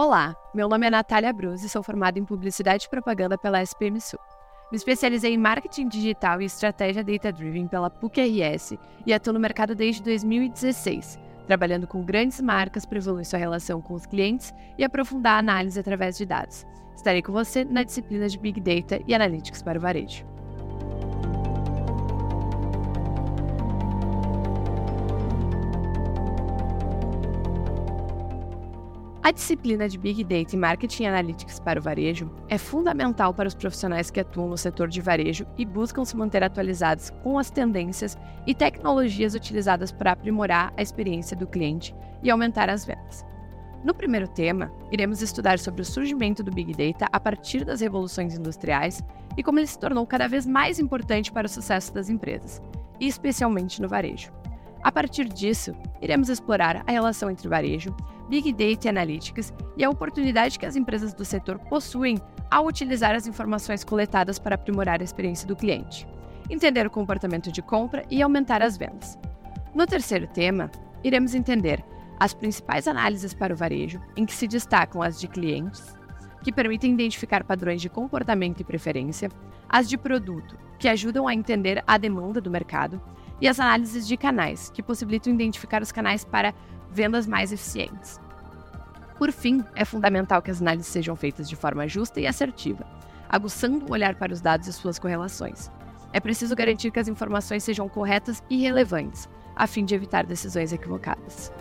Olá, meu nome é Natália Bruz e sou formada em Publicidade e Propaganda pela SPM Sul. Me especializei em Marketing Digital e Estratégia Data Driven pela PUC-RS e atuo no mercado desde 2016, trabalhando com grandes marcas para evoluir sua relação com os clientes e aprofundar a análise através de dados. Estarei com você na disciplina de Big Data e Analytics para o varejo. A disciplina de Big Data e Marketing Analytics para o varejo é fundamental para os profissionais que atuam no setor de varejo e buscam se manter atualizados com as tendências e tecnologias utilizadas para aprimorar a experiência do cliente e aumentar as vendas. No primeiro tema, iremos estudar sobre o surgimento do Big Data a partir das revoluções industriais e como ele se tornou cada vez mais importante para o sucesso das empresas, e especialmente no varejo. A partir disso, iremos explorar a relação entre varejo, Big Data e Analytics e a oportunidade que as empresas do setor possuem ao utilizar as informações coletadas para aprimorar a experiência do cliente, entender o comportamento de compra e aumentar as vendas. No terceiro tema, iremos entender as principais análises para o varejo, em que se destacam as de clientes, que permitem identificar padrões de comportamento e preferência, as de produto, que ajudam a entender a demanda do mercado, e as análises de canais, que possibilitam identificar os canais para vendas mais eficientes. Por fim, é fundamental que as análises sejam feitas de forma justa e assertiva, aguçando o olhar para os dados e suas correlações. É preciso garantir que as informações sejam corretas e relevantes, a fim de evitar decisões equivocadas.